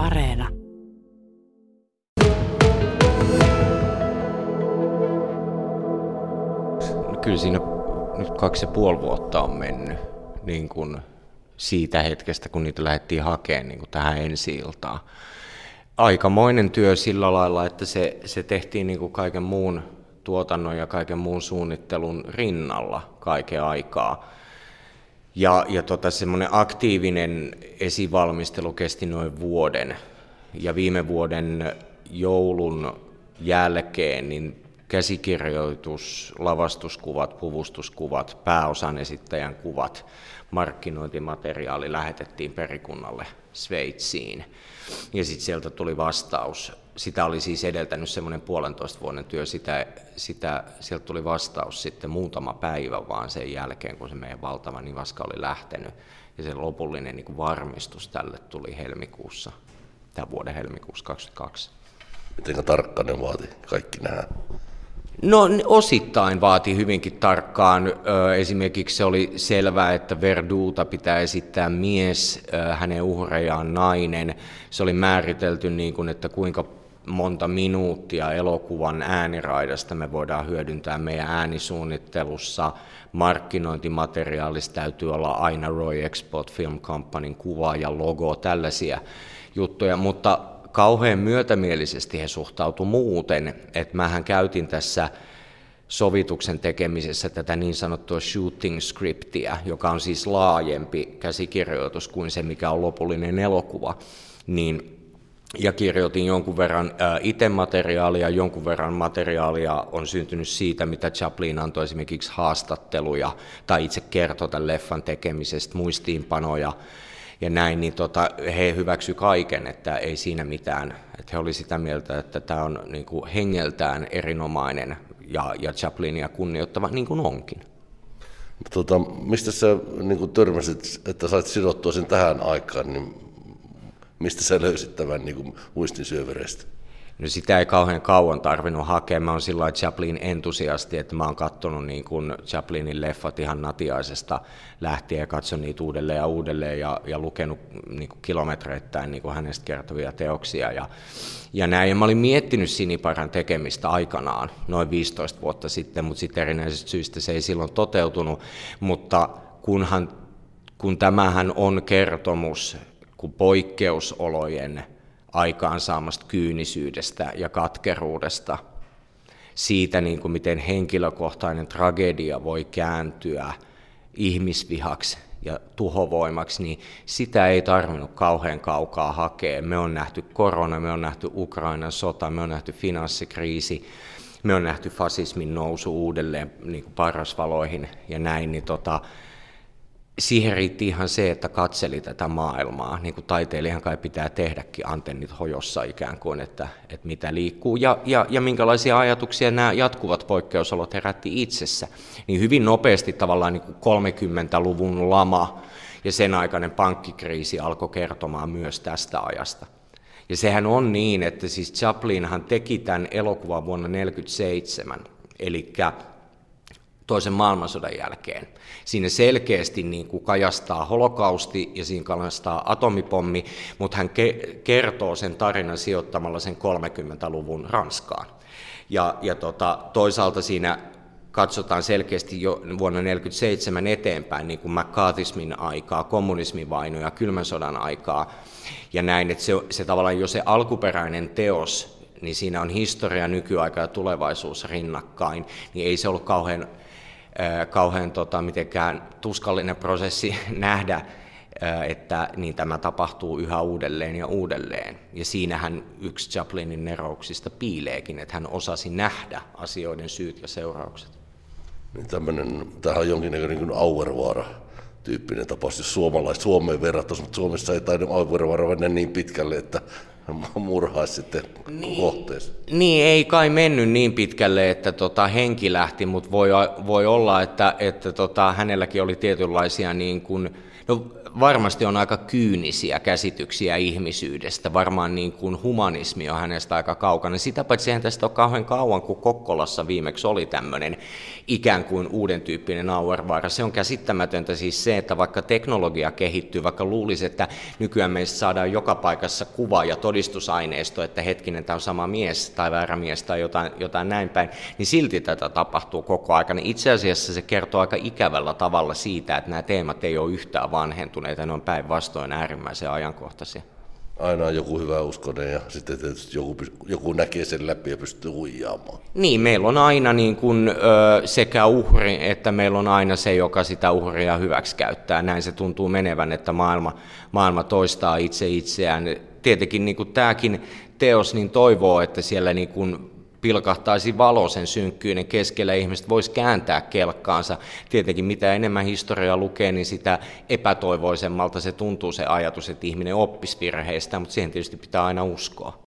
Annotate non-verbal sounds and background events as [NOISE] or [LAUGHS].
Areena. Kyllä siinä nyt kaksi ja puoli vuotta on mennyt niin kuin siitä hetkestä, kun niitä lähdettiin hakemaan niin kuin tähän ensi iltaan. Aikamoinen työ sillä lailla, että se, se tehtiin niin kuin kaiken muun tuotannon ja kaiken muun suunnittelun rinnalla kaiken aikaa. Ja, ja tota, semmoinen aktiivinen esivalmistelu kesti noin vuoden. Ja viime vuoden joulun jälkeen niin käsikirjoitus, lavastuskuvat, puvustuskuvat, pääosan esittäjän kuvat, markkinointimateriaali lähetettiin perikunnalle Sveitsiin. Ja sitten sieltä tuli vastaus. Sitä oli siis edeltänyt semmoinen puolentoista vuoden työ. Sitä, sitä, sieltä tuli vastaus sitten muutama päivä vaan sen jälkeen, kun se meidän valtava nivaska oli lähtenyt. Ja se lopullinen niin varmistus tälle tuli helmikuussa, tämän vuoden helmikuussa 2022. Miten tarkkaan ne vaati kaikki nämä No osittain vaati hyvinkin tarkkaan. Esimerkiksi se oli selvää, että Verduuta pitää esittää mies, hänen uhrejaan nainen. Se oli määritelty niin kuin, että kuinka monta minuuttia elokuvan ääniraidasta me voidaan hyödyntää meidän äänisuunnittelussa. Markkinointimateriaalissa täytyy olla aina Roy Export Film Companyn kuva ja logo, tällaisia juttuja, mutta kauhean myötämielisesti he suhtautu muuten, että mähän käytin tässä sovituksen tekemisessä tätä niin sanottua shooting scriptia, joka on siis laajempi käsikirjoitus kuin se, mikä on lopullinen elokuva, niin ja kirjoitin jonkun verran itse materiaalia, jonkun verran materiaalia on syntynyt siitä, mitä Chaplin antoi esimerkiksi haastatteluja tai itse kertoi tämän leffan tekemisestä, muistiinpanoja, ja näin, niin tota, he hyväksy kaiken, että ei siinä mitään. Että he oli sitä mieltä, että tämä on niin kuin hengeltään erinomainen ja, ja Chaplinia kunnioittava, niin kuin onkin. Tota, mistä sä niin törmäsit, että sait sidottua sen tähän aikaan, niin mistä sä löysit tämän niin kuin muistinsyövereistä? No sitä ei kauhean kauan tarvinnut hakea. Mä oon sillä Chaplin entusiasti, että mä oon katsonut niin kuin Chaplinin leffat ihan natiaisesta lähtien ja katson niitä uudelleen ja uudelleen ja, ja lukenut niin kuin kilometreittäin niin kuin hänestä kertovia teoksia. Ja, ja näin. Ja mä olin miettinyt Siniparan tekemistä aikanaan, noin 15 vuotta sitten, mutta sitten erinäisistä syistä se ei silloin toteutunut. Mutta kunhan, kun tämähän on kertomus, kun poikkeusolojen aikaansaamasta kyynisyydestä ja katkeruudesta, siitä niin kuin miten henkilökohtainen tragedia voi kääntyä ihmisvihaksi ja tuhovoimaksi, niin sitä ei tarvinnut kauhean kaukaa hakea. Me on nähty korona, me on nähty Ukrainan sota, me on nähty finanssikriisi, me on nähty fasismin nousu uudelleen niin kuin parasvaloihin ja näin, niin tota, siihen riitti ihan se, että katseli tätä maailmaa, niin kuin taiteilijan kai pitää tehdäkin antennit hojossa ikään kuin, että, että mitä liikkuu ja, ja, ja minkälaisia ajatuksia nämä jatkuvat poikkeusolot herätti itsessä. Niin hyvin nopeasti tavallaan niin kuin 30-luvun lama ja sen aikainen pankkikriisi alkoi kertomaan myös tästä ajasta. Ja sehän on niin, että siis Chaplinhan teki tämän elokuvan vuonna 1947, eli toisen maailmansodan jälkeen. Siinä selkeästi niin kuin kajastaa holokausti ja siinä kajastaa atomipommi, mutta hän ke- kertoo sen tarinan sijoittamalla sen 30-luvun Ranskaan. Ja, ja tota, toisaalta siinä katsotaan selkeästi jo vuonna 1947 eteenpäin, niin kuin McCarthyismin aikaa, kommunismin vainoja, kylmän sodan aikaa, ja näin, että se, se tavallaan jo se alkuperäinen teos, niin siinä on historia, nykyaika ja tulevaisuus rinnakkain, niin ei se ollut kauhean kauhean tota, mitenkään tuskallinen prosessi [LAUGHS] nähdä, että niin tämä tapahtuu yhä uudelleen ja uudelleen. Ja siinähän yksi Chaplinin nerouksista piileekin, että hän osasi nähdä asioiden syyt ja seuraukset. Niin tämmöinen, tämähän on jonkinnäköinen niin Auervaara tyyppinen tapaus, jos suomalaiset Suomeen verrattaisiin, mutta Suomessa ei taida Auervaara mennä niin pitkälle, että [LAUGHS] murhaisi sitten niin, kohteessa. Niin, ei kai mennyt niin pitkälle, että tota, henki lähti, mutta voi, voi olla, että, että tota, hänelläkin oli tietynlaisia, niin kuin, no varmasti on aika kyynisiä käsityksiä ihmisyydestä, varmaan niin kuin humanismi on hänestä aika kaukana. Sitä paitsi eihän tästä ole kauhean kauan, kun Kokkolassa viimeksi oli tämmöinen ikään kuin uuden tyyppinen auervaara. Se on käsittämätöntä siis se, että vaikka teknologia kehittyy, vaikka luulisi, että nykyään meistä saadaan joka paikassa kuva ja todistusaineisto, että hetkinen, tämä on sama mies tai väärä mies tai jotain, jotain näin päin, niin silti tätä tapahtuu koko ajan. Niin itse asiassa se kertoo aika ikävällä tavalla siitä, että nämä teemat ei ole yhtään vanhentuneita, ne on päinvastoin äärimmäisen ajankohtaisia aina on joku hyvä uskonen ja sitten tietysti joku, joku näkee sen läpi ja pystyy huijaamaan. Niin, meillä on aina niin kuin, ö, sekä uhri että meillä on aina se, joka sitä uhria hyväksi käyttää. Näin se tuntuu menevän, että maailma, maailma toistaa itse itseään. Tietenkin niin kuin tämäkin teos niin toivoo, että siellä niin kuin pilkahtaisi valo sen synkkyyden keskellä, ihmiset voisi kääntää kelkkaansa. Tietenkin mitä enemmän historiaa lukee, niin sitä epätoivoisemmalta se tuntuu se ajatus, että ihminen oppisi virheistä, mutta siihen tietysti pitää aina uskoa.